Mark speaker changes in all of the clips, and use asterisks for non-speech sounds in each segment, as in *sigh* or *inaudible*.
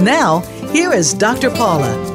Speaker 1: Now, here is Dr. Paula.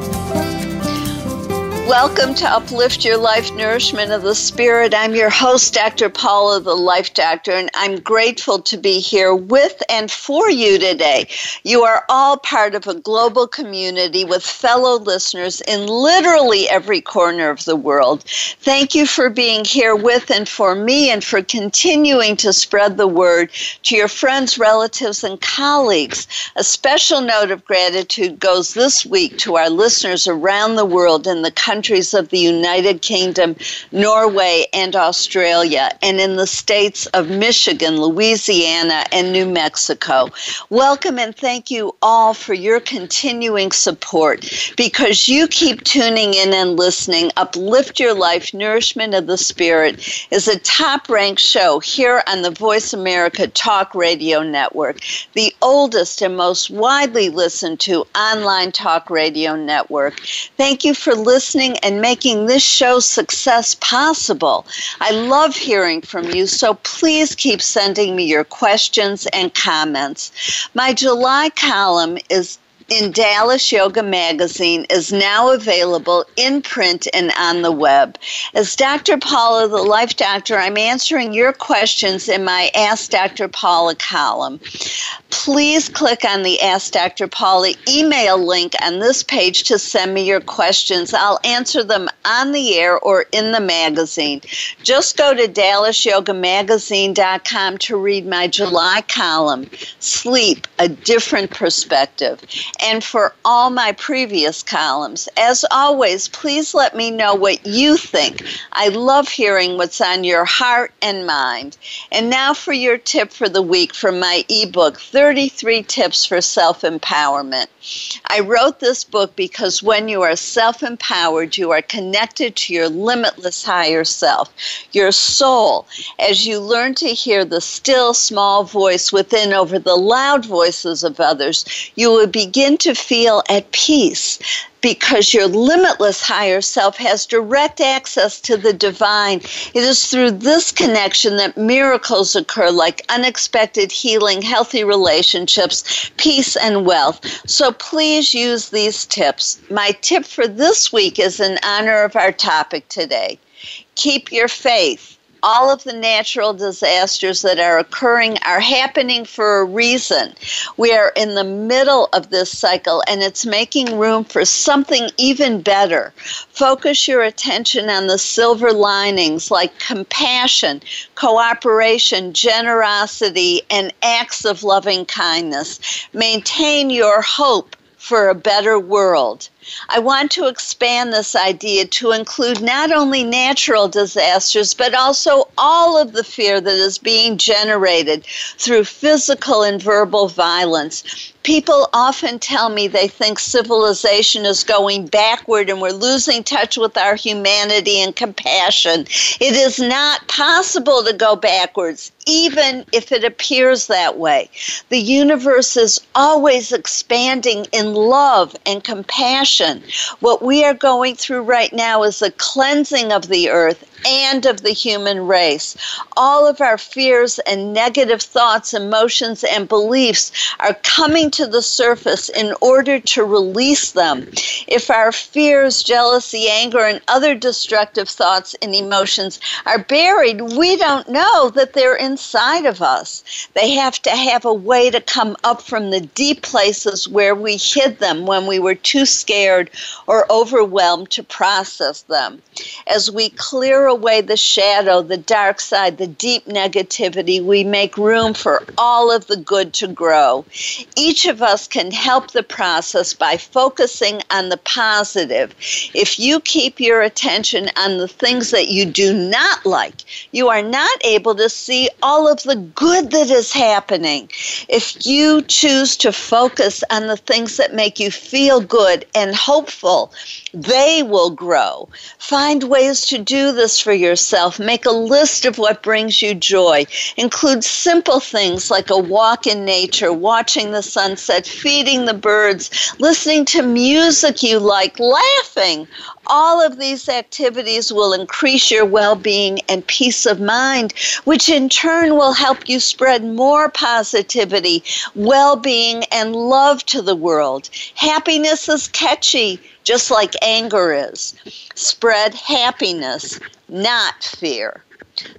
Speaker 2: Welcome to Uplift Your Life Nourishment of the Spirit. I'm your host, Dr. Paula, the Life Doctor, and I'm grateful to be here with and for you today. You are all part of a global community with fellow listeners in literally every corner of the world. Thank you for being here with and for me and for continuing to spread the word to your friends, relatives, and colleagues. A special note of gratitude goes this week to our listeners around the world in the country countries of the United Kingdom, Norway, and Australia, and in the states of Michigan, Louisiana, and New Mexico. Welcome and thank you all for your continuing support because you keep tuning in and listening. Uplift Your Life, Nourishment of the Spirit is a top ranked show here on the Voice America Talk Radio Network, the oldest and most widely listened to online talk radio network. Thank you for listening and making this show's success possible. I love hearing from you, so please keep sending me your questions and comments. My July column is in Dallas Yoga Magazine is now available in print and on the web. As Dr. Paula, the Life Doctor, I'm answering your questions in my Ask Dr. Paula column. Please click on the Ask Dr. Paula email link on this page to send me your questions. I'll answer them on the air or in the magazine. Just go to DallasYogaMagazine.com to read my July column, Sleep, a Different Perspective and for all my previous columns. As always, please let me know what you think. I love hearing what's on your heart and mind. And now for your tip for the week from my ebook 33 Tips for Self Empowerment. I wrote this book because when you are self empowered, you are connected to your limitless higher self, your soul, as you learn to hear the still small voice within over the loud voices of others, you will begin begin to feel at peace because your limitless higher self has direct access to the divine. It is through this connection that miracles occur, like unexpected healing, healthy relationships, peace, and wealth. So please use these tips. My tip for this week is in honor of our topic today. Keep your faith all of the natural disasters that are occurring are happening for a reason. We are in the middle of this cycle and it's making room for something even better. Focus your attention on the silver linings like compassion, cooperation, generosity, and acts of loving kindness. Maintain your hope for a better world. I want to expand this idea to include not only natural disasters, but also all of the fear that is being generated through physical and verbal violence. People often tell me they think civilization is going backward and we're losing touch with our humanity and compassion. It is not possible to go backwards, even if it appears that way. The universe is always expanding in love and compassion what we are going through right now is a cleansing of the earth and of the human race. All of our fears and negative thoughts, emotions, and beliefs are coming to the surface in order to release them. If our fears, jealousy, anger, and other destructive thoughts and emotions are buried, we don't know that they're inside of us. They have to have a way to come up from the deep places where we hid them when we were too scared or overwhelmed to process them. As we clear away the shadow, the dark side, the deep negativity, we make room for all of the good to grow. Each of us can help the process by focusing on the positive. If you keep your attention on the things that you do not like, you are not able to see all of the good that is happening. If you choose to focus on the things that make you feel good and hopeful, they will grow. Find ways to do this for yourself. Make a list of what brings you joy. Include simple things like a walk in nature, watching the sunset, feeding the birds, listening to music you like, laughing. All of these activities will increase your well being and peace of mind, which in turn will help you spread more positivity, well being, and love to the world. Happiness is catchy just like anger is. Spread happiness, not fear.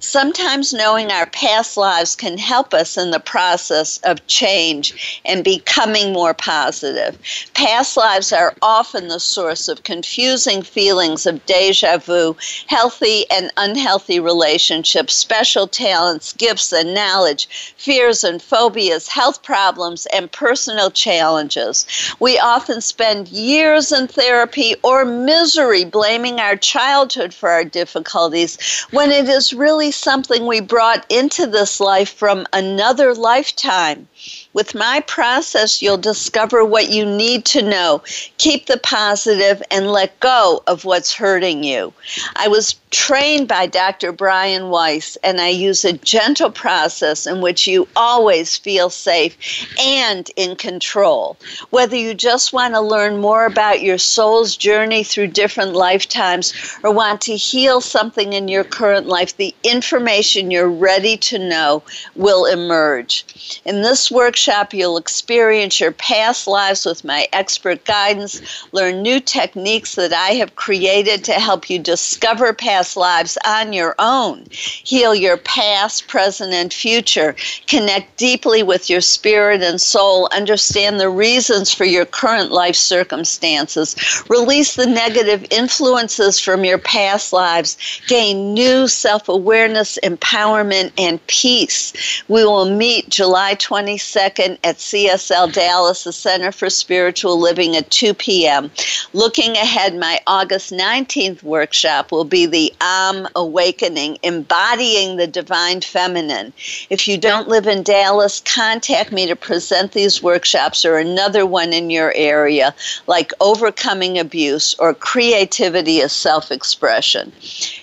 Speaker 2: Sometimes knowing our past lives can help us in the process of change and becoming more positive. Past lives are often the source of confusing feelings of deja vu, healthy and unhealthy relationships, special talents, gifts and knowledge, fears and phobias, health problems, and personal challenges. We often spend years in therapy or misery blaming our childhood for our difficulties when it is really really something we brought into this life from another lifetime. With my process, you'll discover what you need to know. Keep the positive and let go of what's hurting you. I was trained by Dr. Brian Weiss, and I use a gentle process in which you always feel safe and in control. Whether you just want to learn more about your soul's journey through different lifetimes or want to heal something in your current life, the information you're ready to know will emerge. In this workshop, you'll experience your past lives with my expert guidance, learn new techniques that I have created to help you discover past lives on your own. Heal your past, present, and future. Connect deeply with your spirit and soul. Understand the reasons for your current life circumstances. Release the negative influences from your past lives. Gain new self awareness, empowerment, and peace. We will meet July 22nd at CSL Dallas, the Center for Spiritual Living at 2 p.m. Looking ahead, my August 19th workshop will be the Am Awakening, embodying the divine feminine. If you don't live in Dallas, contact me to present these workshops or another one in your area, like Overcoming Abuse or Creativity as Self Expression.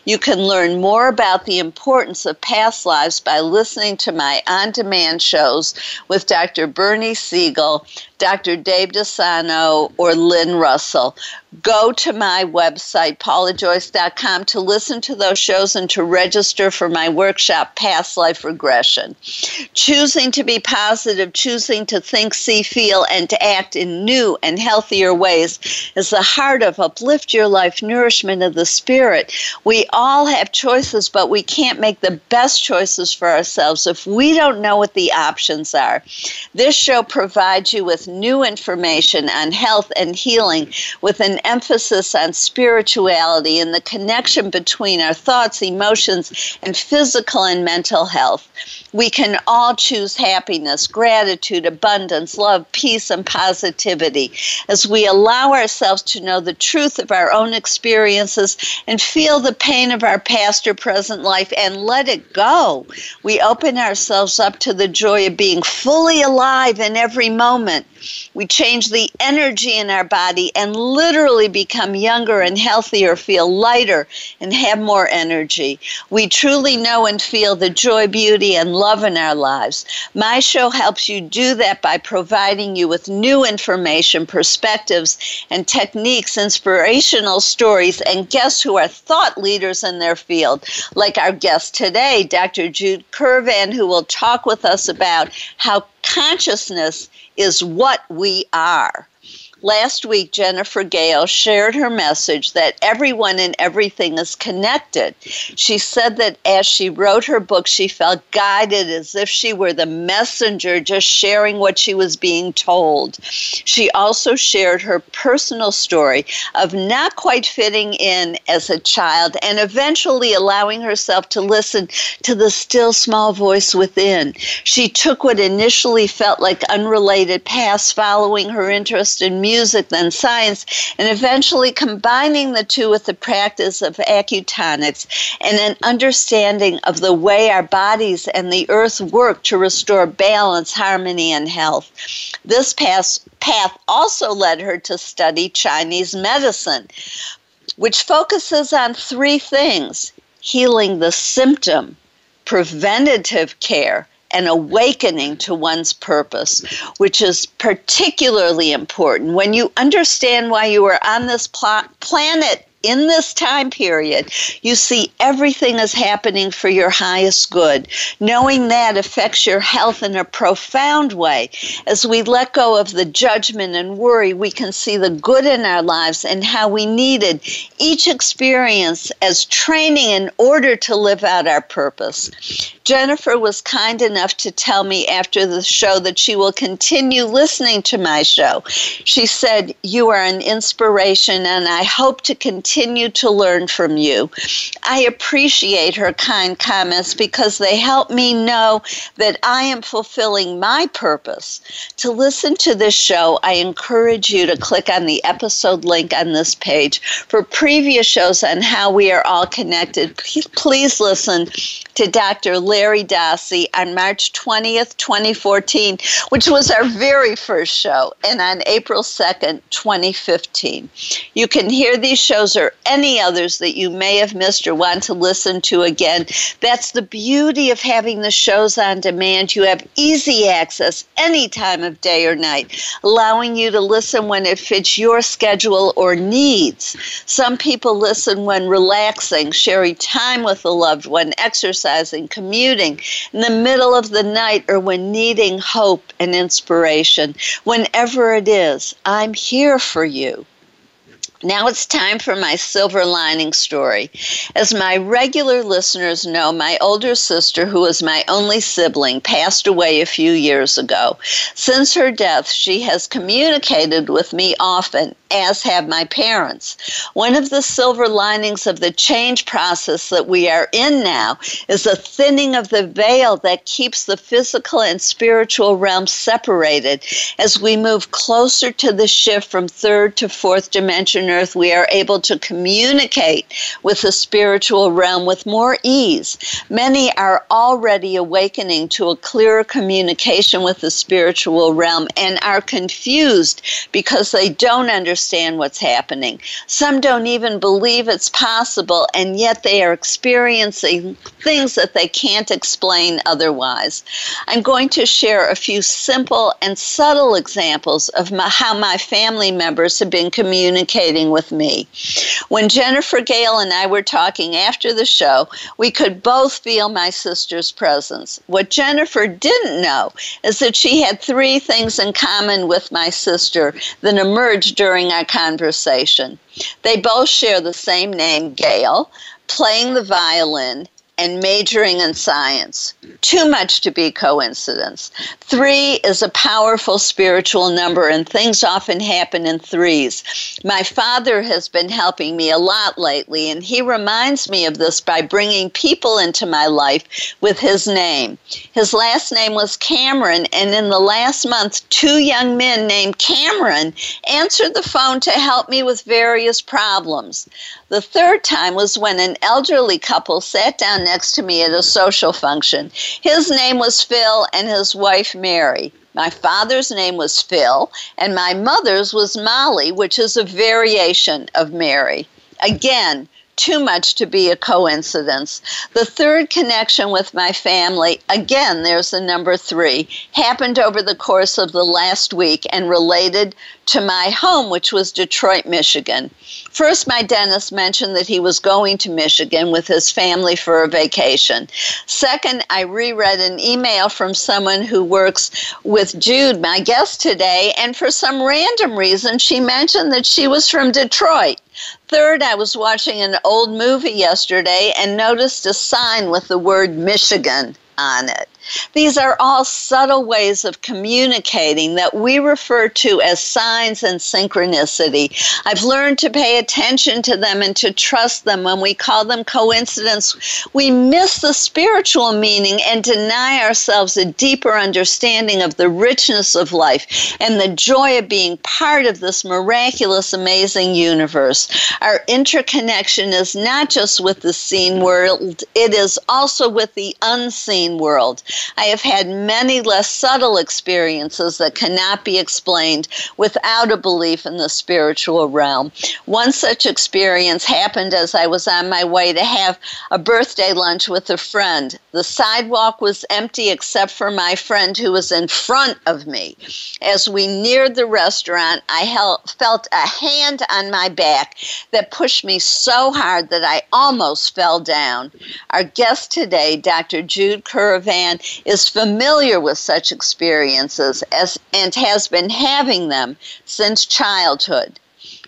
Speaker 2: You can learn more about the importance of past lives by listening to my on demand shows with Dr. Bernie Siegel, Dr. Dave DeSano, or Lynn Russell go to my website, paulajoyce.com, to listen to those shows and to register for my workshop, Past Life Regression. Choosing to be positive, choosing to think, see, feel, and to act in new and healthier ways is the heart of Uplift Your Life Nourishment of the Spirit. We all have choices, but we can't make the best choices for ourselves if we don't know what the options are. This show provides you with new information on health and healing with an emphasis on spirituality and the connection between our thoughts, emotions, and physical and mental health. We can all choose happiness, gratitude, abundance, love, peace, and positivity as we allow ourselves to know the truth of our own experiences and feel the pain of our past or present life and let it go. We open ourselves up to the joy of being fully alive in every moment. We change the energy in our body and literally become younger and healthier, feel lighter, and have more energy. We truly know and feel the joy, beauty, and love in our lives. My show helps you do that by providing you with new information, perspectives, and techniques, inspirational stories, and guests who are thought leaders in their field, like our guest today, Dr. Jude Currivan, who will talk with us about how consciousness is what we are. Last week, Jennifer Gale shared her message that everyone and everything is connected. She said that as she wrote her book, she felt guided as if she were the messenger, just sharing what she was being told. She also shared her personal story of not quite fitting in as a child and eventually allowing herself to listen to the still small voice within. She took what initially felt like unrelated paths following her interest in music music, then science, and eventually combining the two with the practice of acutonics and an understanding of the way our bodies and the earth work to restore balance, harmony, and health. This path also led her to study Chinese medicine, which focuses on three things healing the symptom, preventative care, an awakening to one's purpose, which is particularly important. When you understand why you are on this pl- planet in this time period, you see everything is happening for your highest good. Knowing that affects your health in a profound way. As we let go of the judgment and worry, we can see the good in our lives and how we needed each experience as training in order to live out our purpose. Jennifer was kind enough to tell me after the show that she will continue listening to my show. She said, You are an inspiration, and I hope to continue to learn from you. I appreciate her kind comments because they help me know that I am fulfilling my purpose. To listen to this show, I encourage you to click on the episode link on this page for previous shows on how we are all connected. Please listen to Dr. Larry Dossey on March 20th, 2014, which was our very first show, and on April 2nd, 2015. You can hear these shows or any others that you may have missed or want to listen to again. That's the beauty of having the shows on demand. You have easy access any time of day or night, allowing you to listen when it fits your schedule or needs. Some people listen when relaxing, sharing time with a loved one, exercising, commuting in the middle of the night or when needing hope and inspiration. Whenever it is, I'm here for you. Now it's time for my silver lining story. As my regular listeners know, my older sister, who was my only sibling, passed away a few years ago. Since her death, she has communicated with me often as have my parents. One of the silver linings of the change process that we are in now is a thinning of the veil that keeps the physical and spiritual realms separated. As we move closer to the shift from third to fourth dimension Earth, we are able to communicate with the spiritual realm with more ease. Many are already awakening to a clearer communication with the spiritual realm and are confused because they don't understand understand what's happening. Some don't even believe it's possible, and yet they are experiencing things that they can't explain otherwise. I'm going to share a few simple and subtle examples of my, how my family members have been communicating with me. When Jennifer Gale and I were talking after the show, we could both feel my sister's presence. What Jennifer didn't know is that she had three things in common with my sister that emerged during our conversation. They both share the same name, Gale, playing the violin and majoring in science. Too much to be coincidence. Three is a powerful spiritual number, and things often happen in threes. My father has been helping me a lot lately, and he reminds me of this by bringing people into my life with his name. His last name was Cameron, and in the last month, two young men named Cameron answered the phone to help me with various problems. The third time was when an elderly couple sat down next to me at a social function. His name was Phil and his wife Mary. My father's name was Phil, and my mother's was Molly, which is a variation of Mary. Again, too much to be a coincidence. The third connection with my family, again, there's the number three, happened over the course of the last week and related to my home, which was Detroit, Michigan. First, my dentist mentioned that he was going to Michigan with his family for a vacation. Second, I reread an email from someone who works with Jude, my guest today, and for some random reason, she mentioned that she was from Detroit. Third, I was watching an old movie yesterday and noticed a sign with the word Michigan on it. These are all subtle ways of communicating that we refer to as signs and synchronicity. I've learned to pay attention to them and to trust them. When we call them coincidence, we miss the spiritual meaning and deny ourselves a deeper understanding of the richness of life and the joy of being part of this miraculous, amazing universe. Our interconnection is not just with the seen world, it is also with the unseen world. I have had many less subtle experiences that cannot be explained without a belief in the spiritual realm. One such experience happened as I was on my way to have a birthday lunch with a friend. The sidewalk was empty except for my friend who was in front of me. As we neared the restaurant, I held, felt a hand on my back that pushed me so hard that I almost fell down. Our guest today, Dr. Jude Currivan, is familiar with such experiences as, and has been having them since childhood.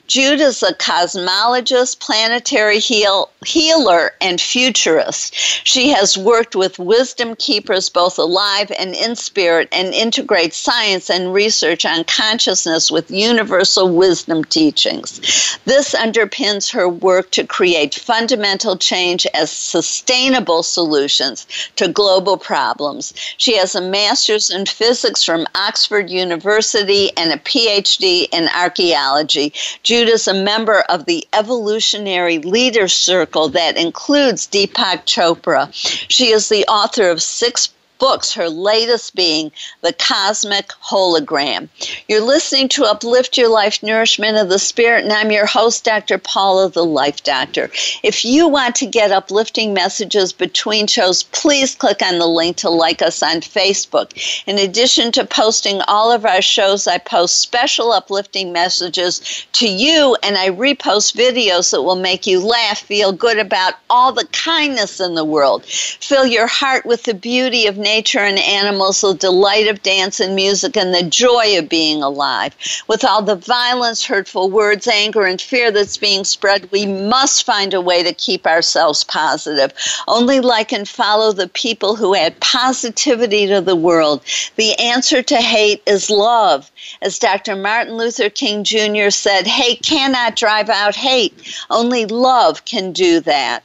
Speaker 2: Jude is a cosmologist, planetary heal, healer, and futurist. She has worked with wisdom keepers both alive and in spirit and integrates science and research on consciousness with universal wisdom teachings. This underpins her work to create fundamental change as sustainable solutions to global problems. She has a master's in physics from Oxford University and a PhD in archaeology. Jude Jude is a member of the Evolutionary leader Circle that includes Deepak Chopra. She is the author of six books, her latest being The Cosmic Hologram. You're listening to Uplift Your Life Nourishment of the Spirit, and I'm your host, Dr. Paula, the Life Doctor. If you want to get uplifting messages between shows, please click on the link to like us on Facebook. In addition to posting all of our shows, I post special uplifting messages to you, and I repost videos that will make you laugh, feel good about all the kindness in the world. Fill your heart with the beauty of nature and animals, the delight of dance and music, and the joy of being alive. With all the violence, hurtful words, anger, and fear that's being spread, we must find a way to keep ourselves positive. Only like and follow the people who add positivity to the world. The answer to hate is love. As Dr. Martin Luther King Jr. said, hate cannot drive out hate. Only love can do that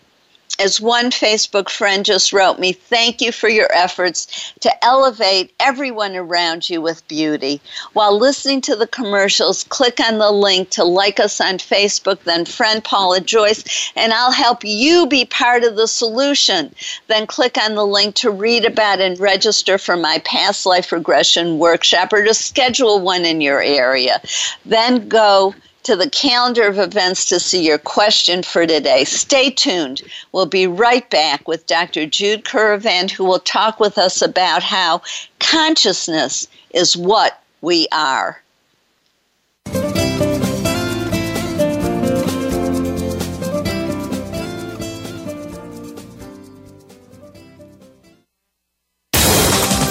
Speaker 2: as one Facebook friend just wrote me, thank you for your efforts to elevate everyone around you with beauty. While listening to the commercials, click on the link to like us on Facebook, then friend Paula Joyce, and I'll help you be part of the solution. Then click on the link to read about and register for my past life regression workshop or to schedule one in your area. Then go to the calendar of events to see your question for today. Stay tuned. We'll be right back with Dr. Jude Currivan, who will talk with us about how consciousness is what we are.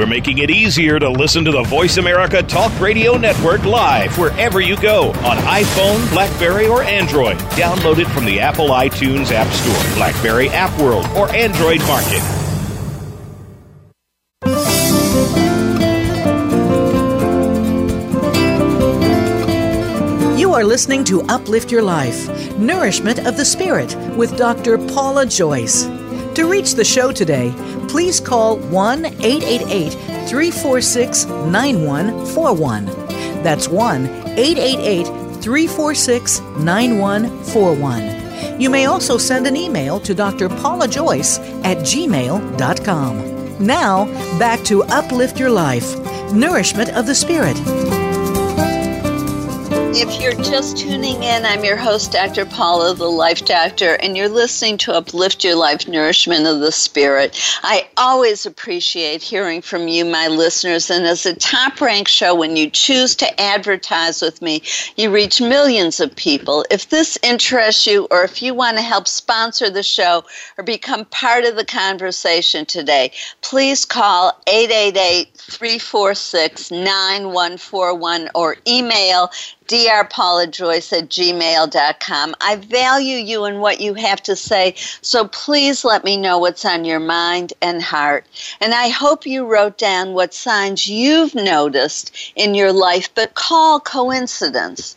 Speaker 3: We're making it easier to listen to the Voice America Talk Radio Network live wherever you go on iPhone, Blackberry, or Android. Download it from the Apple iTunes App Store, Blackberry App World, or Android Market.
Speaker 1: You are listening to Uplift Your Life Nourishment of the Spirit with Dr. Paula Joyce. To reach the show today, please call 1 888 346 9141. That's 1 888 346 9141. You may also send an email to Dr. Paula Joyce at gmail.com. Now, back to Uplift Your Life Nourishment of the Spirit.
Speaker 2: If you're just tuning in, I'm your host, Dr. Paula, the Life Doctor, and you're listening to Uplift Your Life Nourishment of the Spirit. I always appreciate hearing from you, my listeners, and as a top ranked show, when you choose to advertise with me, you reach millions of people. If this interests you, or if you want to help sponsor the show or become part of the conversation today, please call 888 346 9141 or email drpaulajoyce at gmail.com. I value you and what you have to say, so please let me know what's on your mind and heart. And I hope you wrote down what signs you've noticed in your life, but call coincidence.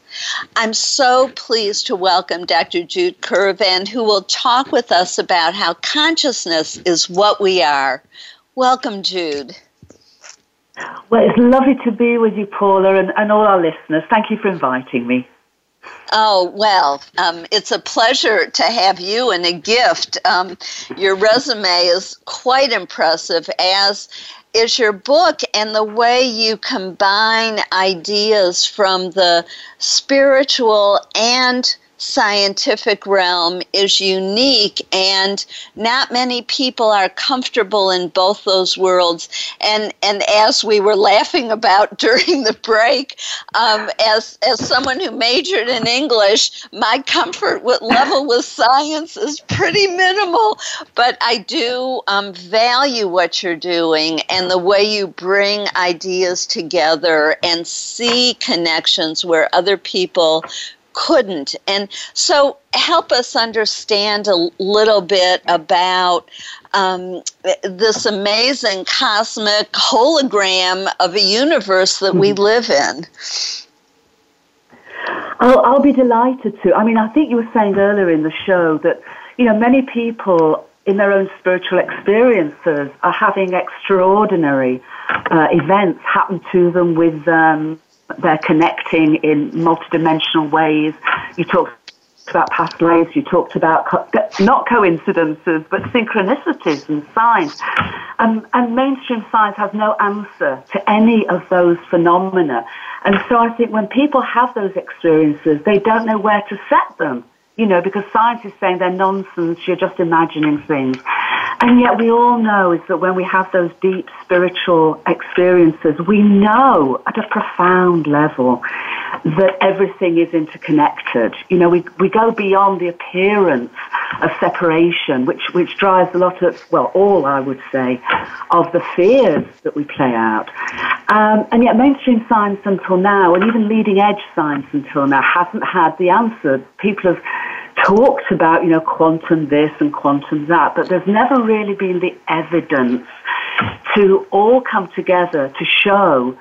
Speaker 2: I'm so pleased to welcome Dr. Jude Currivan, who will talk with us about how consciousness is what we are. Welcome, Jude.
Speaker 4: Well, it's lovely to be with you, Paula, and, and all our listeners. Thank you for inviting me.
Speaker 2: Oh, well, um, it's a pleasure to have you and a gift. Um, your resume is quite impressive, as is your book, and the way you combine ideas from the spiritual and scientific realm is unique and not many people are comfortable in both those worlds. And and as we were laughing about *laughs* during the break um, as as someone who majored in english my comfort with level with science is pretty minimal. But i do um, value what you're doing and the way you bring ideas together and see connections where other people couldn't. And so, help us understand a little bit about um, this amazing cosmic hologram of a universe that we mm-hmm. live in.
Speaker 4: I'll, I'll be delighted to. I mean, I think you were saying earlier in the show that, you know, many people in their own spiritual experiences are having extraordinary uh, events happen to them with um, they're connecting in multidimensional ways. You talked about past lives, you talked about co- not coincidences, but synchronicities and signs. Um, and mainstream science has no answer to any of those phenomena. And so I think when people have those experiences, they don't know where to set them you know, because science is saying they're nonsense, you're just imagining things. And yet we all know is that when we have those deep spiritual experiences, we know at a profound level that everything is interconnected. You know, we, we go beyond the appearance of separation, which, which drives a lot of, well, all I would say, of the fears that we play out. Um, and yet mainstream science until now, and even leading edge science until now, hasn't had the answer. People have talked about, you know, quantum this and quantum that, but there's never really been the evidence to all come together to show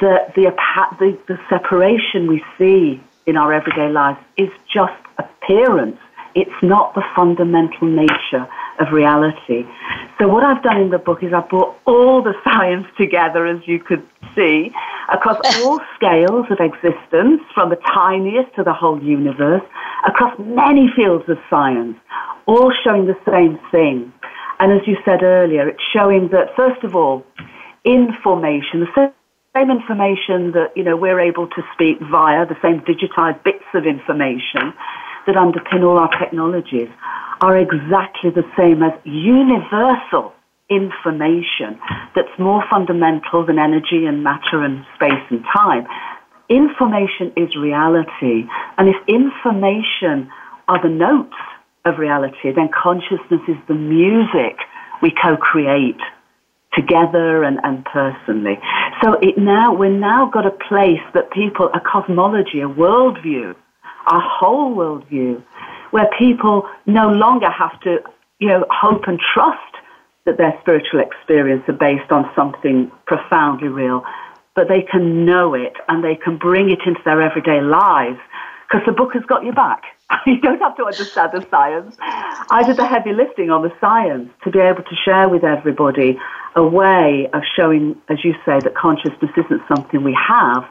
Speaker 4: that the, the, the separation we see in our everyday lives is just appearance. It's not the fundamental nature of reality. So what I've done in the book is I've brought all the *laughs* science together, as you could see, across all scales of existence, from the tiniest to the whole universe, across many fields of science, all showing the same thing. And as you said earlier, it's showing that, first of all, information, the same information that, you know, we're able to speak via, the same digitized bits of information that underpin all our technologies are exactly the same as universal information that's more fundamental than energy and matter and space and time. Information is reality. And if information are the notes of reality, then consciousness is the music we co-create together and, and personally. So it now, we're now got a place that people, a cosmology, a worldview, a whole worldview, where people no longer have to, you know, hope and trust that their spiritual experience are based on something profoundly real, but they can know it and they can bring it into their everyday lives because the book has got your back. *laughs* you don't have to understand the science. I did the heavy lifting on the science to be able to share with everybody a way of showing, as you say, that consciousness isn't something we have,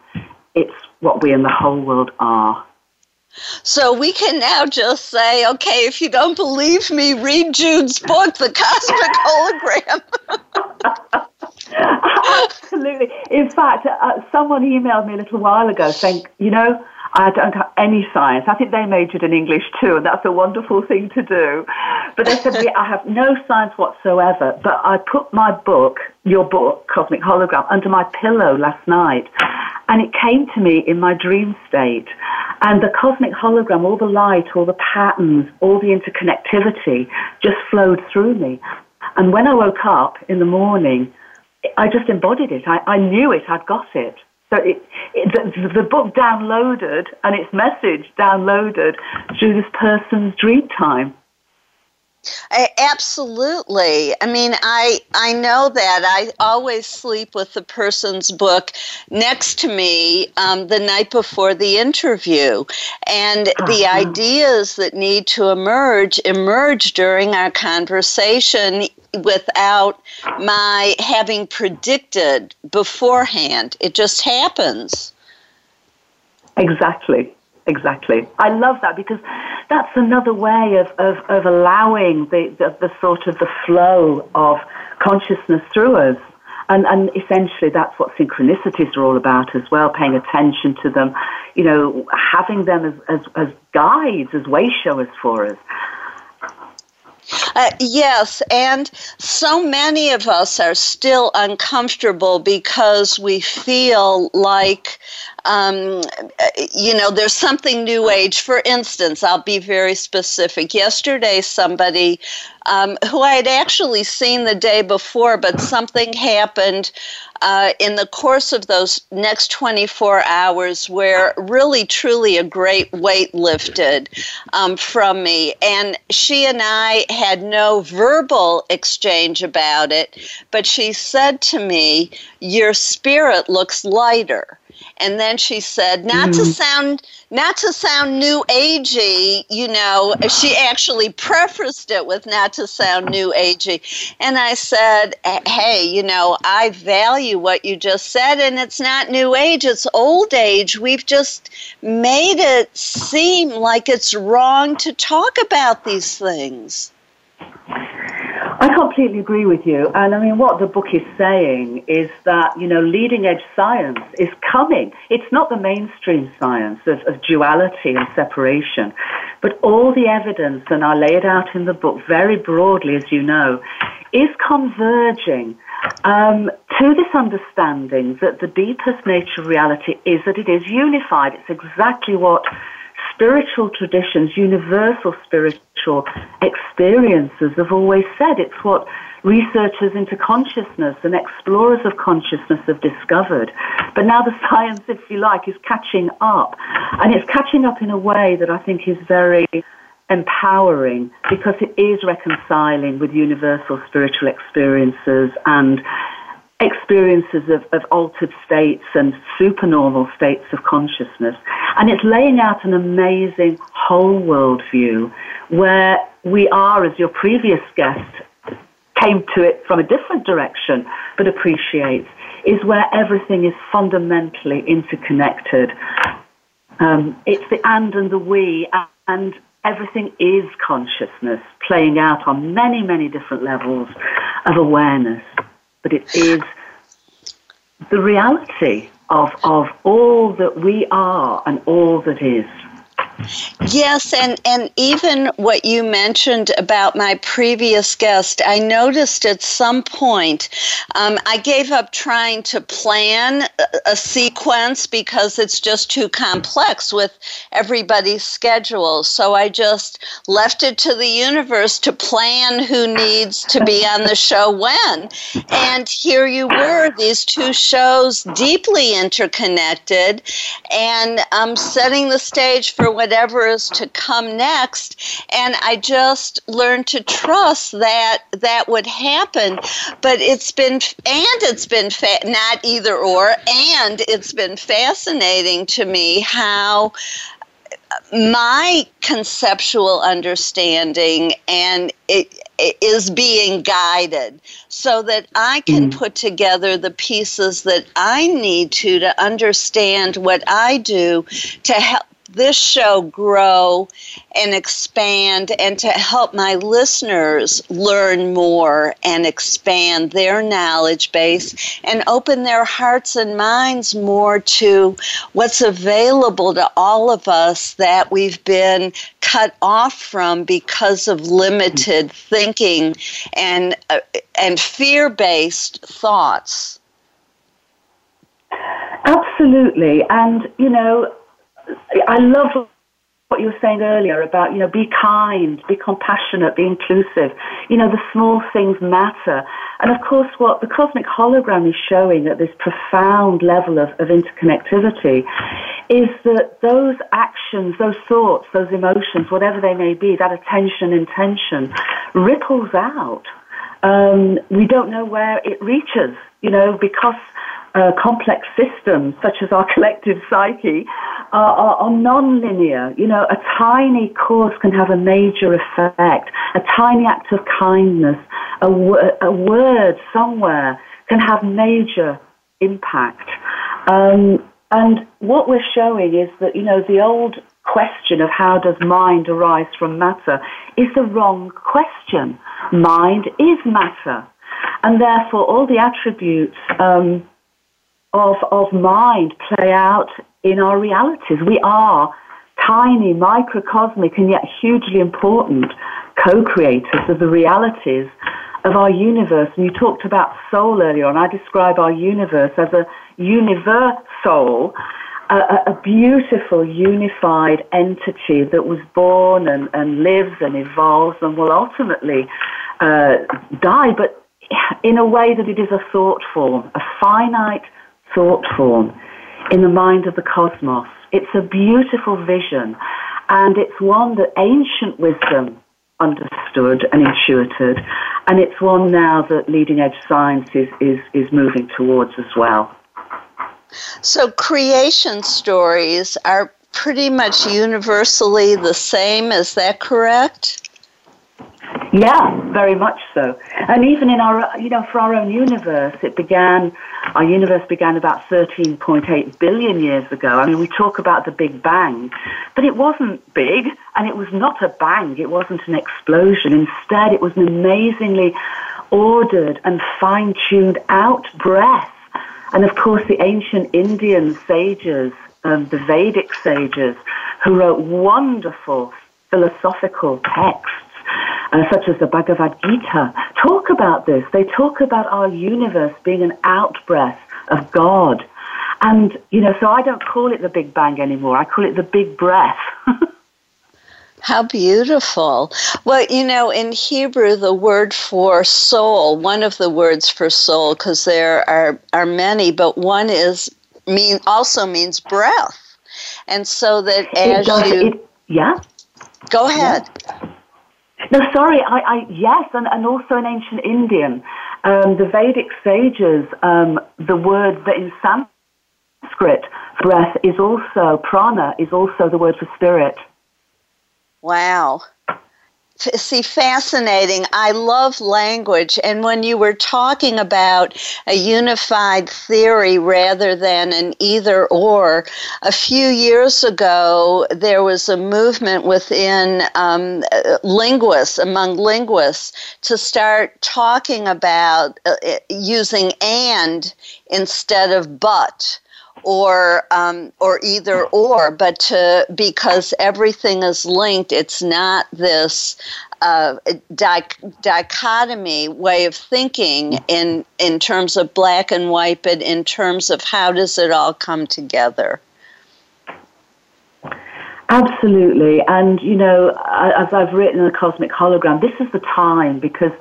Speaker 4: it's what we in the whole world are.
Speaker 2: So we can now just say, okay, if you don't believe me, read Jude's book, The Cosmic *laughs*
Speaker 4: Hologram. *laughs* Absolutely. In fact, uh, someone emailed me a little while ago saying, you know, I don't have any science. I think they majored in English too, and that's a wonderful thing to do. But they said, I have no science whatsoever, but I put my book, your book, Cosmic Hologram, under my pillow last night, and it came to me in my dream state. And the cosmic hologram, all the light, all the patterns, all the interconnectivity just flowed through me. And when I woke up in the morning, I just embodied it. I, I knew it. I'd got it. So it, it, the, the book downloaded and its message downloaded through this person's dream time.
Speaker 2: Absolutely. I mean, I I know that I always sleep with the person's book next to me um, the night before the interview, and uh-huh. the ideas that need to emerge emerge during our conversation without my having predicted beforehand. It just happens.
Speaker 4: Exactly. Exactly. I love that because that's another way of, of, of allowing the, the, the sort of the flow of consciousness through us. And, and essentially, that's what synchronicities are all about as well, paying attention to them, you know, having them as, as, as guides, as way showers for us.
Speaker 2: Uh, yes, and so many of us are still uncomfortable because we feel like, um, you know, there's something new age. For instance, I'll be very specific. Yesterday, somebody um, who I had actually seen the day before, but something happened uh, in the course of those next 24 hours where really truly a great weight lifted um, from me. And she and I had no verbal exchange about it, but she said to me, Your spirit looks lighter. And then she said, not mm. to sound not to sound new agey, you know, she actually prefaced it with not to sound new agey. And I said, hey, you know, I value what you just said, and it's not new age, it's old age. We've just made it seem like it's wrong to talk about these things.
Speaker 4: I completely agree with you. And I mean, what the book is saying is that, you know, leading edge science is coming. It's not the mainstream science of, of duality and separation, but all the evidence, and I lay it out in the book very broadly, as you know, is converging um, to this understanding that the deepest nature of reality is that it is unified. It's exactly what spiritual traditions, universal spiritual experiences have always said. It's what researchers into consciousness and explorers of consciousness have discovered. But now the *laughs* science, if you like, is catching up. And it's catching up in a way that I think is very empowering because it is reconciling with universal spiritual experiences and experiences of, of altered states and supernormal states of consciousness. And it's laying out an amazing whole world view where we are, as your previous guest came to it from a different direction, but appreciates, is where everything is fundamentally interconnected. Um, it's the and and the we, and everything is consciousness playing out on many, many different levels of awareness but it is the reality of, of all that we are and all that is.
Speaker 2: Yes, and, and even what you mentioned about my previous guest, I noticed at some point um, I gave up trying to plan a, sequence because it's just too complex with everybody's schedule. So I just left it to the universe to plan who needs to be on the show when. And here you were, these two shows deeply interconnected and um, setting the stage for what whatever is to come next. And I just learned to trust that that would happen. But it's been, and it's been fa- not either or, and it's been fascinating to me how my conceptual understanding and it, it is being guided so that I can mm. put together the pieces that I need to to understand what I do to help this show grow and expand and to help my listeners learn more and expand their knowledge base and open their hearts and minds more to what's available to all of us that we've been cut off from because of limited thinking and uh, and fear-based thoughts.
Speaker 4: Absolutely. And you know I love what you were saying earlier about, you know, be kind, be compassionate, be inclusive. You know, the small things matter. And of course, what the cosmic hologram is showing at this profound level of, of interconnectivity is that those actions, those thoughts, those emotions, whatever they may be, that attention, intention, ripples out. Um, we don't know where it reaches, you know, because uh, complex systems, such as our *laughs* collective psyche, are, are, are non-linear. You know, a tiny course can have a major effect. A tiny act of kindness, a, a word somewhere can have major impact. Um, and what we're showing is that, you know, the old question of how does mind arise from matter is the wrong question. Mind is matter. And therefore, all the attributes um, of, of mind play out in our realities. We are tiny, microcosmic, and yet hugely important co-creators of the realities of our universe. And you talked about soul earlier on. I describe our universe as a universal, a, a beautiful, unified entity that was born and, and lives and evolves and will ultimately uh, die, but in a way that it is a thought form, a finite thought form in the mind of the cosmos. It's a beautiful vision, and it's one that ancient wisdom understood and intuited, and it's one now that leading edge science is, is, is moving towards as well.
Speaker 2: So, creation stories are pretty much universally the same, is that correct?
Speaker 4: Yeah, very much so. And even in our, you know, for our own universe, it began, our universe began about 13.8 billion years ago. I mean, we talk about the Big Bang, but it wasn't big and it was not a bang. It wasn't an explosion. Instead, it was an amazingly ordered and fine tuned out breath. And of course, the ancient Indian sages, um, the Vedic sages, who wrote wonderful philosophical texts uh, such as the Bhagavad Gita, talk about this. They talk about our universe being an outbreath of God. And, you know, so I don't call it the Big Bang anymore. I call it the Big Breath. *laughs*
Speaker 2: How beautiful. Well, you know, in Hebrew, the word for soul, one of the words for soul, because there are, are many, but one is mean also means breath. And so that as
Speaker 4: does,
Speaker 2: you.
Speaker 4: It, yeah.
Speaker 2: Go ahead.
Speaker 4: Yeah. No, sorry, I, I yes, and, and also in ancient Indian, um, the Vedic sages, um, the word that in Sanskrit, breath is also, prana is also the word for spirit.
Speaker 2: Wow. See fascinating. I love language. And when you were talking about a unified theory rather than an either or a few years ago there was a movement within um, linguists among linguists to start talking about uh, using and instead of but or um, or either or, but to because everything is linked. It's not this uh, di- dichotomy way of thinking in in terms of black and white, but in terms of how does it all come together.
Speaker 4: Absolutely, and you know, as I've written in the cosmic hologram, this is the time because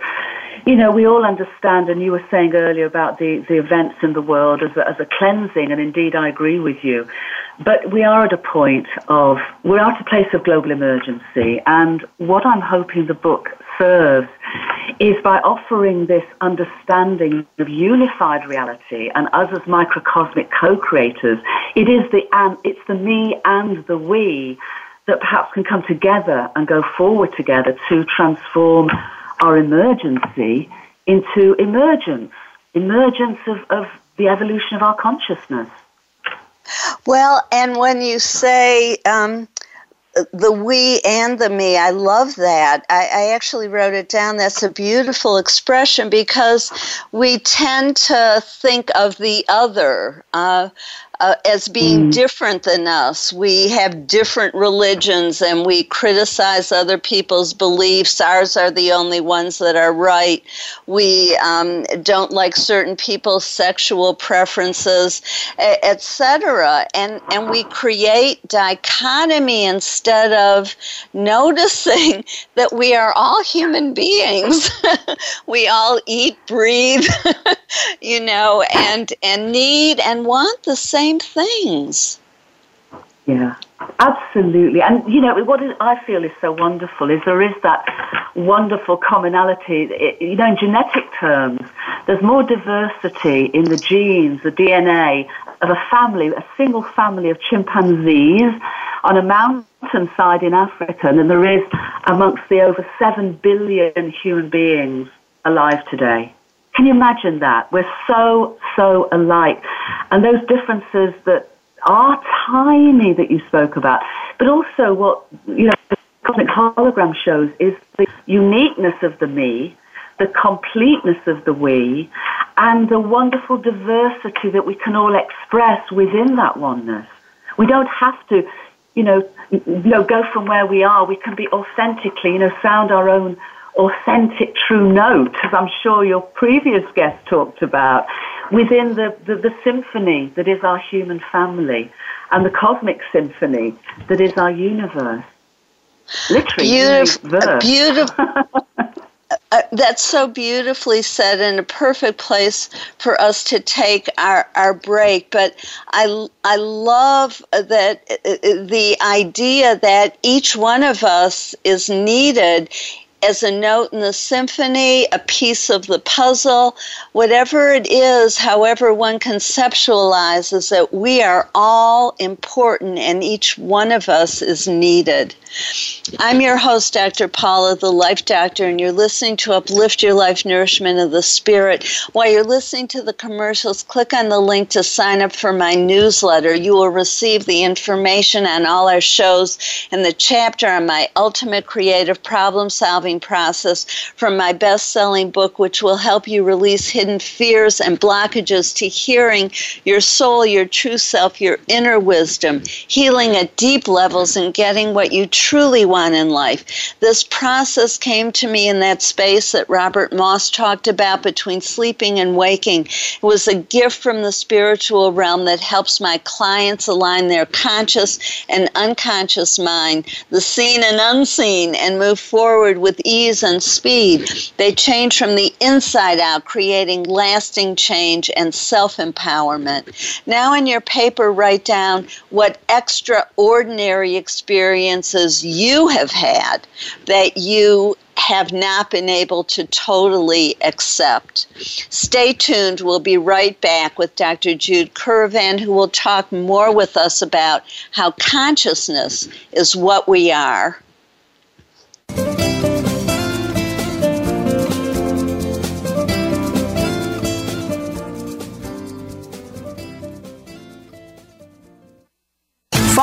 Speaker 4: you know, we all understand, and you were saying earlier about the, the events in the world as a, as a cleansing, and indeed I agree with you. But we are at a point of, we're at a place of global emergency, and what I'm hoping the book serves is by offering this understanding of unified reality and us as microcosmic co-creators, it is the and it's the me and the we that perhaps can come together and go forward together to transform our emergency into emergence, emergence of, of the evolution of our consciousness.
Speaker 2: Well, and when you say um, the we and the me, I love that. I, I, actually wrote it down. That's a beautiful expression because we tend to think of the other. Uh, uh, as being mm. different than us. We have different religions and we criticize other people's beliefs. Ours are the only ones that are right. We um, don't like certain people's sexual preferences, etc. And and we create dichotomy instead of noticing *laughs* that we are all human beings. *laughs* we all eat, breathe, *laughs* you know, and and need and want the same same things.
Speaker 4: Yeah, absolutely. And you know what I feel is so wonderful is there is that wonderful commonality. You know, in genetic terms, there's more diversity in the genes, the DNA of a family, a single family of chimpanzees on a mountainside in Africa than there is amongst the over seven billion human beings alive today. Can you imagine that? We're so, so alike. And those differences that are tiny that you spoke about, but also what, you know, the cosmic hologram shows is the uniqueness of the me, the completeness of the we, and the wonderful diversity that we can all express within that oneness. We don't have to, you know, you know, go from where we are. We can be authentically, you know, sound our own authentic true note, as I'm sure your previous guest talked about, within the, the, the, symphony that is our human family and the cosmic symphony that is our universe. Literally,
Speaker 2: beautiful. beautiful. *laughs* Uh, that's so beautifully said and a perfect place for us to take our, our break. But I, I love that uh, the idea that each one of us is needed as a note in the symphony, a piece of the puzzle, whatever it is, however one conceptualizes it, we are all important and each one of us is needed. I'm your host, Dr. Paula, the Life Doctor, and you're listening to Uplift Your Life Nourishment of the Spirit. While you're listening to the commercials, click on the link to sign up for my newsletter. You will receive the information on all our shows and the chapter on my ultimate creative problem solving process from my best selling book, which will help you release hidden fears and blockages to hearing your soul, your true self, your inner wisdom, healing at deep levels, and getting what you truly want in life. This process came to me in that space that Robert Moss talked about between sleeping and waking. It was a gift from the spiritual realm that helps my clients align their conscious and unconscious mind, the seen and unseen, and move forward with ease and speed. They change from the inside out, creating lasting change and self empowerment. Now, in your paper, write down what extraordinary experiences you have had that you have not been able to totally accept. Stay tuned. We'll be right back with Dr. Jude Currivan, who will talk more with us about how consciousness is what we are.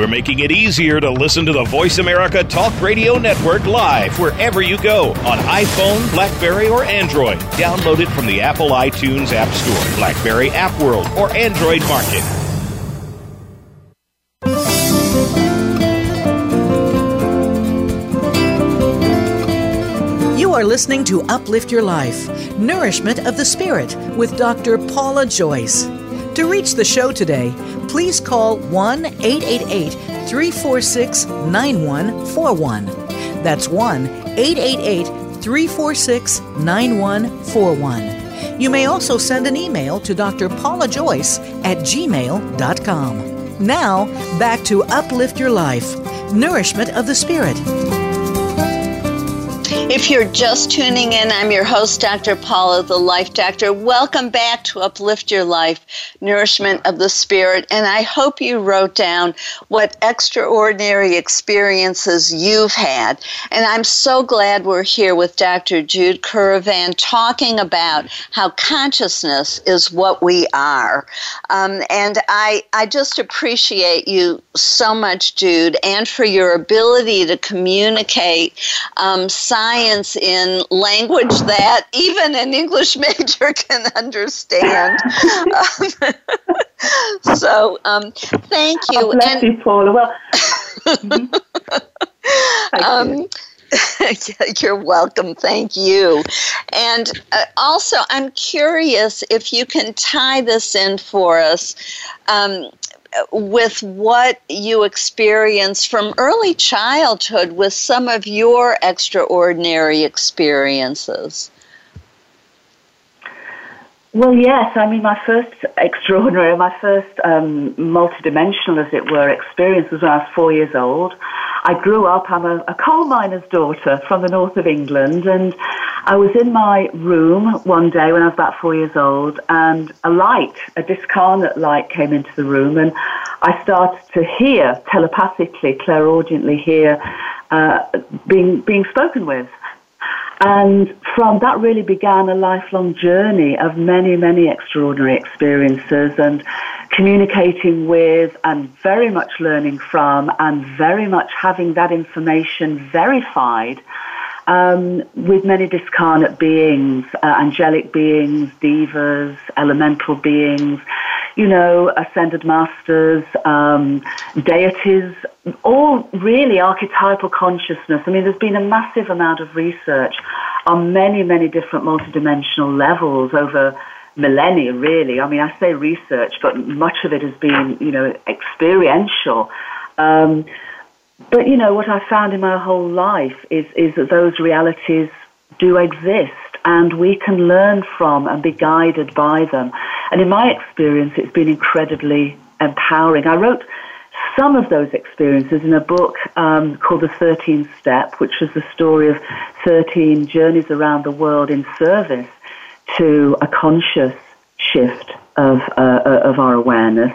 Speaker 3: We're making it easier to listen to the Voice America Talk Radio Network live wherever you go on iPhone, Blackberry, or Android. Download it from the Apple iTunes App Store, Blackberry App World, or Android Market.
Speaker 1: You are listening to Uplift Your Life Nourishment of the Spirit with Dr. Paula Joyce. To reach the show today, please call 1 888 346 9141. That's 1 888 346 9141. You may also send an email to Dr. Paula Joyce at gmail.com. Now, back to Uplift Your Life Nourishment of the Spirit.
Speaker 2: If you're just tuning in, I'm your host, Dr. Paula, the Life Doctor. Welcome back to Uplift Your Life, Nourishment of the Spirit. And I hope you wrote down what extraordinary experiences you've had. And I'm so glad we're here with Dr. Jude Currivan talking about how consciousness is what we are. Um, and I, I just appreciate you so much, Jude, and for your ability to communicate um, science science in language that even an English *laughs* major can understand. *laughs* so, um, thank you.
Speaker 4: Oh, bless and, you, Paula. Well, *laughs* um,
Speaker 2: you. You're welcome. Thank you. And uh, also, I'm curious if you can tie this in for us. Um, with what you experienced from early childhood with some of your extraordinary experiences.
Speaker 4: Well, yes. I mean, my first extraordinary, my first um, multidimensional, as it were, experience was when I was four years old. I grew up, I'm a, a coal miner's daughter from the north of England, and I was in my room one day when I was about four years old, and a light, a discarnate light, came into the room, and I started to hear telepathically, clairaudiently hear uh, being being spoken with. And from that really began a lifelong journey of many, many extraordinary experiences and communicating with and very much learning from and very much having that information verified um, with many discarnate beings, uh, angelic beings, devas, elemental beings, you know, ascended masters, um, deities, all really archetypal consciousness. I mean, there's been a massive amount of research on many, many different multidimensional levels over millennia, really. I mean, I say research, but much of it has been, you know, experiential. Um, but you know what I found in my whole life is is that those realities do exist and we can learn from and be guided by them. And in my experience, it's been incredibly empowering. I wrote some of those experiences in a book um, called The 13th Step, which was the story of 13 journeys around the world in service to a conscious shift of, uh, of our awareness.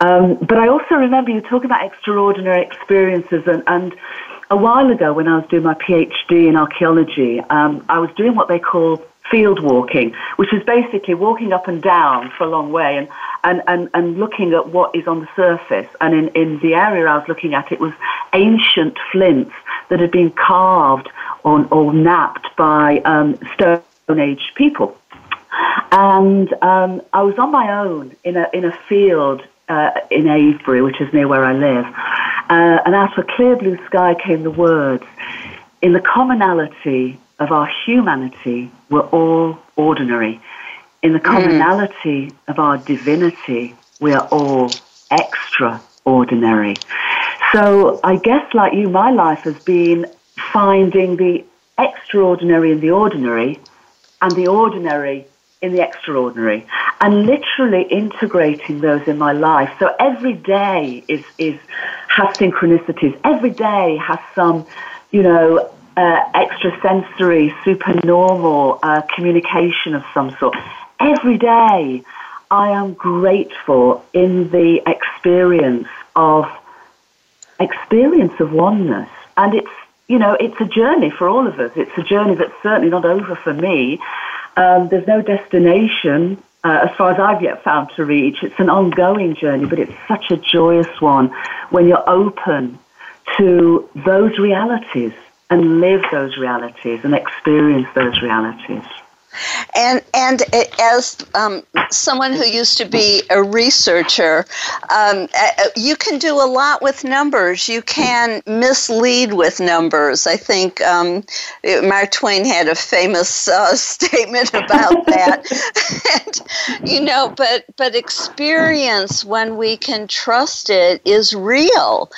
Speaker 4: Um, but I also remember you talking about extraordinary experiences, and, and a while ago when I was doing my PhD in archaeology, um, I was doing what they call field walking, which is basically walking up and down for a long way and, and, and, and looking at what is on the surface. And in, in the area I was looking at, it was ancient flints that had been carved or, or knapped by um, Stone Age people. And um, I was on my own in a, in a field uh, in Avebury, which is near where I live. Uh, and out of a clear blue sky came the words, In the commonality of our humanity, we're all ordinary. In the mm. commonality mm. of our divinity, we are all extraordinary. So I guess, like you, my life has been finding the extraordinary in the ordinary and the ordinary in the extraordinary and literally integrating those in my life. So every day is, is has synchronicities. Every day has some, you know, uh, extrasensory, supernormal uh, communication of some sort. Every day I am grateful in the experience of experience of oneness. And it's, you know, it's a journey for all of us. It's a journey that's certainly not over for me. Um, there's no destination uh, as far as I've yet found to reach. It's an ongoing journey, but it's such a joyous one when you're open to those realities and live those realities and experience those realities.
Speaker 2: And and as um, someone who used to be a researcher, um, you can do a lot with numbers. You can mislead with numbers. I think um, Mark Twain had a famous uh, *laughs* statement about that. *laughs* and, you know, but but experience when we can trust it is real,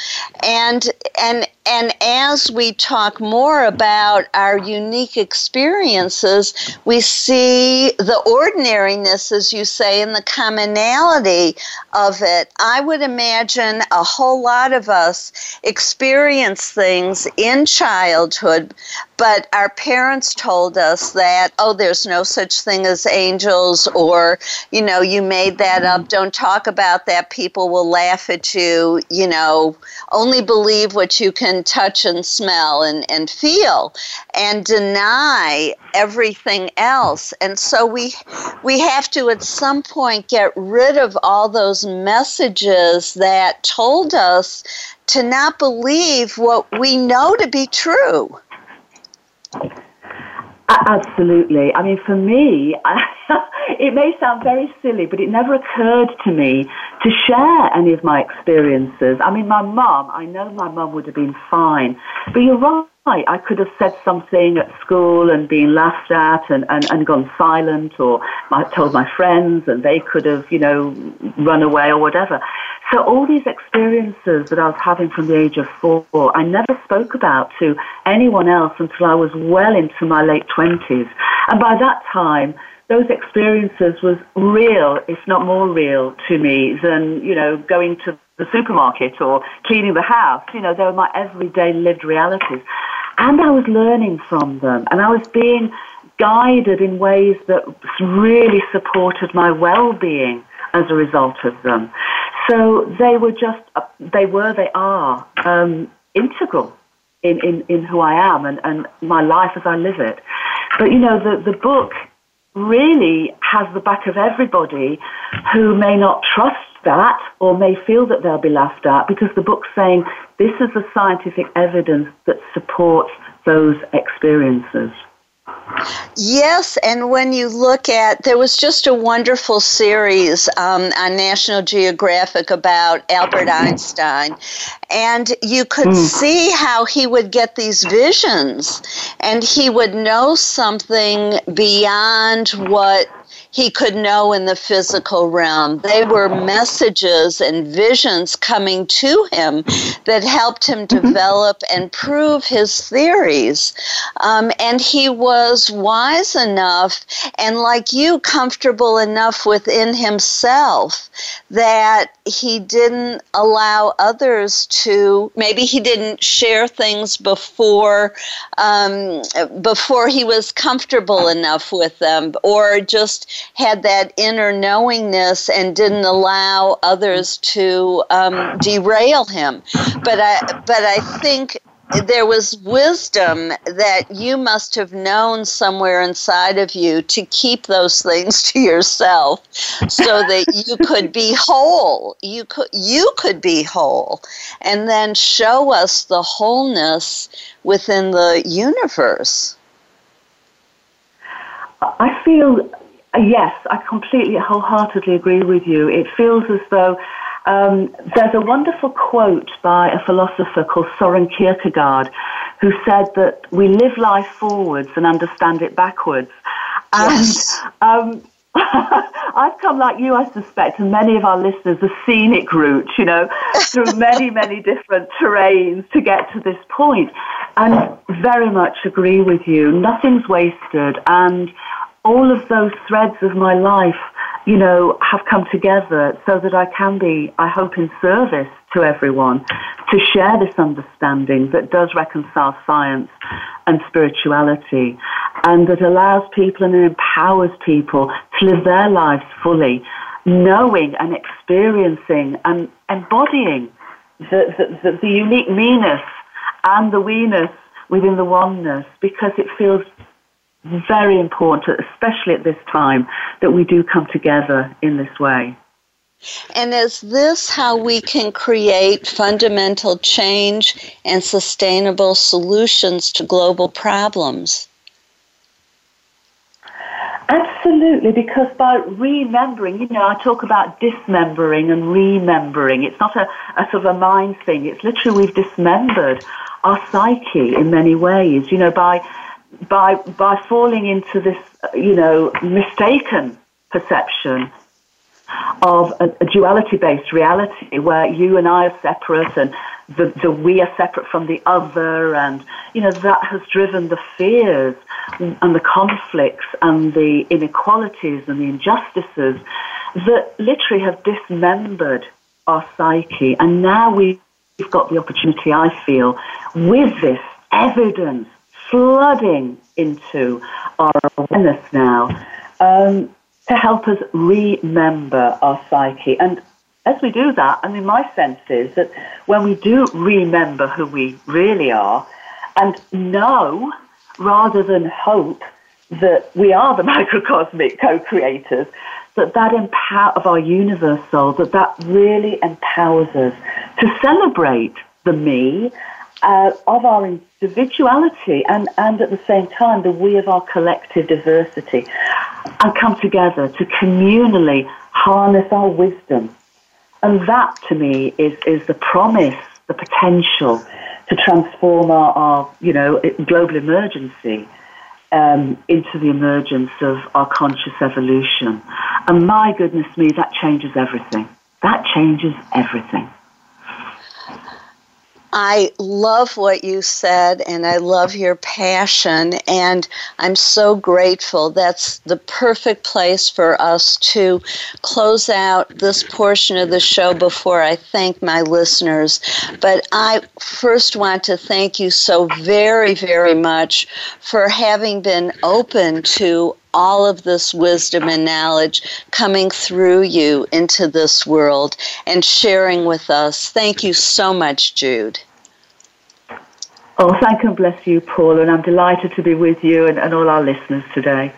Speaker 2: and and and as we talk more about our unique experiences, we see the ordinariness, as you say, and the commonality of it. I would imagine a whole lot of us experience things in childhood, but our parents told us that, oh, there's no such thing as angels, or, you know, you made that up. Don't talk about that. People will laugh at you. You know, only believe what you can touch and smell and, and feel and deny everything else. And so we we have to at some point get rid of all those messages that told us to not believe what we know to be true.
Speaker 4: Absolutely. I mean, for me, *laughs* it may sound very silly, but it never occurred to me to share any of my experiences. I mean, my mum, I know my mum would have been fine, but you're right. I could have said something at school and been laughed at and, and, and gone silent, or I told my friends and they could have, you know, run away or whatever. So all these experiences that I was having from the age of four, I never spoke about to anyone else until I was well into my late twenties. And by that time, those experiences was real, if not more real to me than, you know, going to the supermarket or cleaning the house. You know, they were my everyday lived realities. And I was learning from them and I was being guided in ways that really supported my well-being as a result of them. So they were just, they were, they are um, integral in, in, in who I am and, and my life as I live it. But you know, the, the book really has the back of everybody who may not trust that or may feel that they'll be laughed at because the book's saying this is the scientific evidence that supports those experiences.
Speaker 2: Yes, and when you look at, there was just a wonderful series um, on National Geographic about Albert Einstein, and you could mm. see how he would get these visions, and he would know something beyond what he could know in the physical realm. They were messages and visions coming to him that helped him mm-hmm. develop and prove his theories. Um, and he was wise enough and, like you, comfortable enough within himself that he didn't allow others to, maybe he didn't share things before, um, before he was comfortable enough with them or just had that inner knowingness and didn't allow others to um, derail him. But I, but I think there was wisdom that you must have known somewhere inside of you to keep those things *laughs* to yourself so that you could be whole. You could you could be whole and then show us the wholeness within the universe.
Speaker 4: I feel yes i completely wholeheartedly agree with you it feels as though um, there's a wonderful quote by a philosopher called Soren Kierkegaard who said that we live life forwards and understand it backwards.
Speaker 2: Yes.
Speaker 4: And um, *laughs* I've come like you, I suspect, and many of our listeners, a scenic route, you know, *laughs* through many, many different terrains to get to this point. And very much agree with you. Nothing's wasted. And all of those threads of my life you know, have come together so that I can be, I hope, in service to everyone to share this understanding that does reconcile science and spirituality and that allows people and empowers people to live their lives fully, knowing and experiencing and embodying the, the, the, the unique meanness and the weeness within the oneness because it feels very important, especially at this time, that we do come together in this way.
Speaker 2: And is this how we can create fundamental change and sustainable solutions to global problems?
Speaker 4: Absolutely, because by remembering, you know, I talk about dismembering and remembering. It's not a, a sort of a mind thing. It's literally we've dismembered our psyche in many ways, you know, by by by falling into this, uh, you know, mistaken perception of a, a duality-based reality where you and I are separate and the, the we are separate from the other and you know that has driven the fears and the conflicts and the inequalities and the injustices that literally have dismembered our psyche. And now we've got the opportunity I feel with this evidence flooding into our awareness now um, to help us remember our psyche. And as we do that, I mean, my sense is that when we do remember who we really are and know rather than hope that we are the *laughs* microcosmic co-creators, that that empower of our universe soul, that that really empowers us to celebrate the me uh, of our individuality and, and at the same time the we of our collective diversity and come together to communally harness our wisdom. And that to me is, is the promise, the potential to transform our, our you know, global emergency um, into the emergence of our conscious evolution. And my goodness me, that changes everything. That changes everything.
Speaker 2: I love what you said and I love your passion, and I'm so grateful. That's the perfect place for us to close out this portion of the show before I thank my listeners. But I first want to thank you so very, very much for having been open to all of this wisdom and knowledge coming through you into this world and sharing with us. Thank you so much, Jude.
Speaker 4: Oh, thank and bless you, Paul, and I'm delighted to be with you and, and all our listeners today.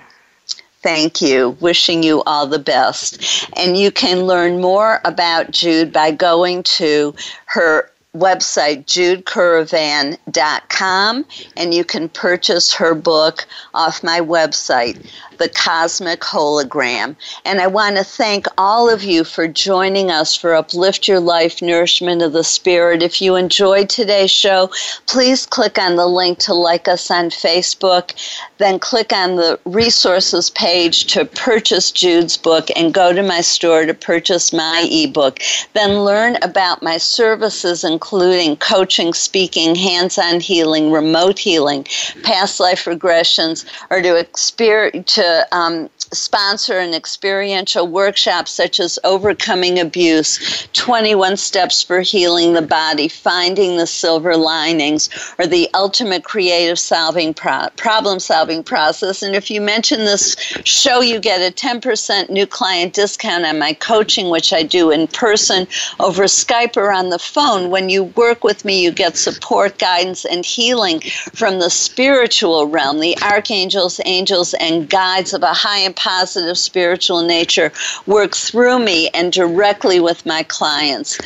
Speaker 2: Thank you. Wishing you all the best. And you can learn more about Jude by going to her website, judecurrivan.com, and you can purchase her book off my website, The Cosmic Hologram. And I want to thank all of you for joining us for Uplift Your Life Nourishment of the Spirit. If you enjoyed today's show, please click on the link to like us on Facebook, then click on the resources page to purchase Jude's book and go to my store to purchase my ebook. Then learn about my services and including coaching, speaking, hands-on healing, remote healing, past life regressions, or to to to um, sponsor an experiential workshop such as Overcoming Abuse, 21 Steps for Healing the Body, Finding the Silver Linings, or the Ultimate Creative Solving pro- Problem Solving Process. And if you mention this show, you get a 10% new client discount on my coaching, which I do in person over Skype or on the phone. When you work with me, you get support, guidance, and healing from the spiritual realm, the archangels, angels, and guides of a high and positive spiritual nature work through me and directly with my clients.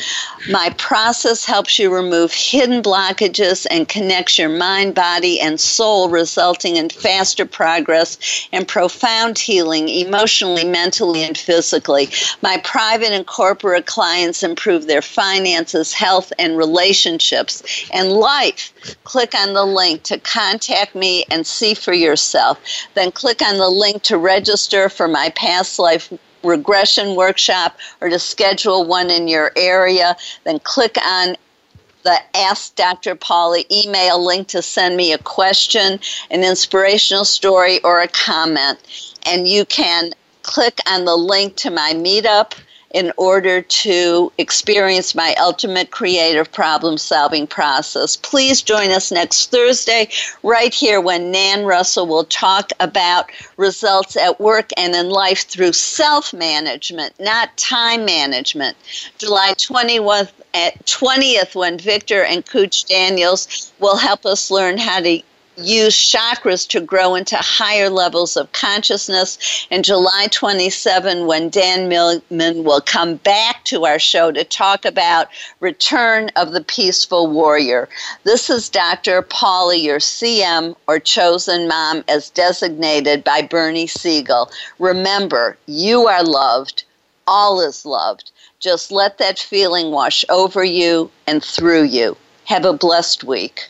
Speaker 2: My process helps you remove hidden blockages and connects your mind, body, and soul, resulting in faster progress and profound healing emotionally, mentally, and physically. My private and corporate clients improve their finances, health, and relationships and life. Click on the link to contact me and see for yourself. Then click on the link to register for my past life regression workshop or to schedule one in your area, then click on the Ask Dr. Paula email link to send me a question, an inspirational story, or a comment. And you can click on the link to my meetup in order to experience my ultimate creative problem solving process. Please join us next Thursday, right here, when Nan Russell will talk about results at work and in life through self management, not time management. July 21st at 20th, when Victor and Kooch Daniels will help us learn how to use chakras to grow into higher levels of consciousness. And July 27, when Dan Millman will come back to our show to talk about Return of the Peaceful Warrior. This is Dr. Paula, your CM or chosen mom, as designated by Bernie Siegel. Remember, you are loved, all is loved. Just let that feeling wash over you and through you. Have a blessed week.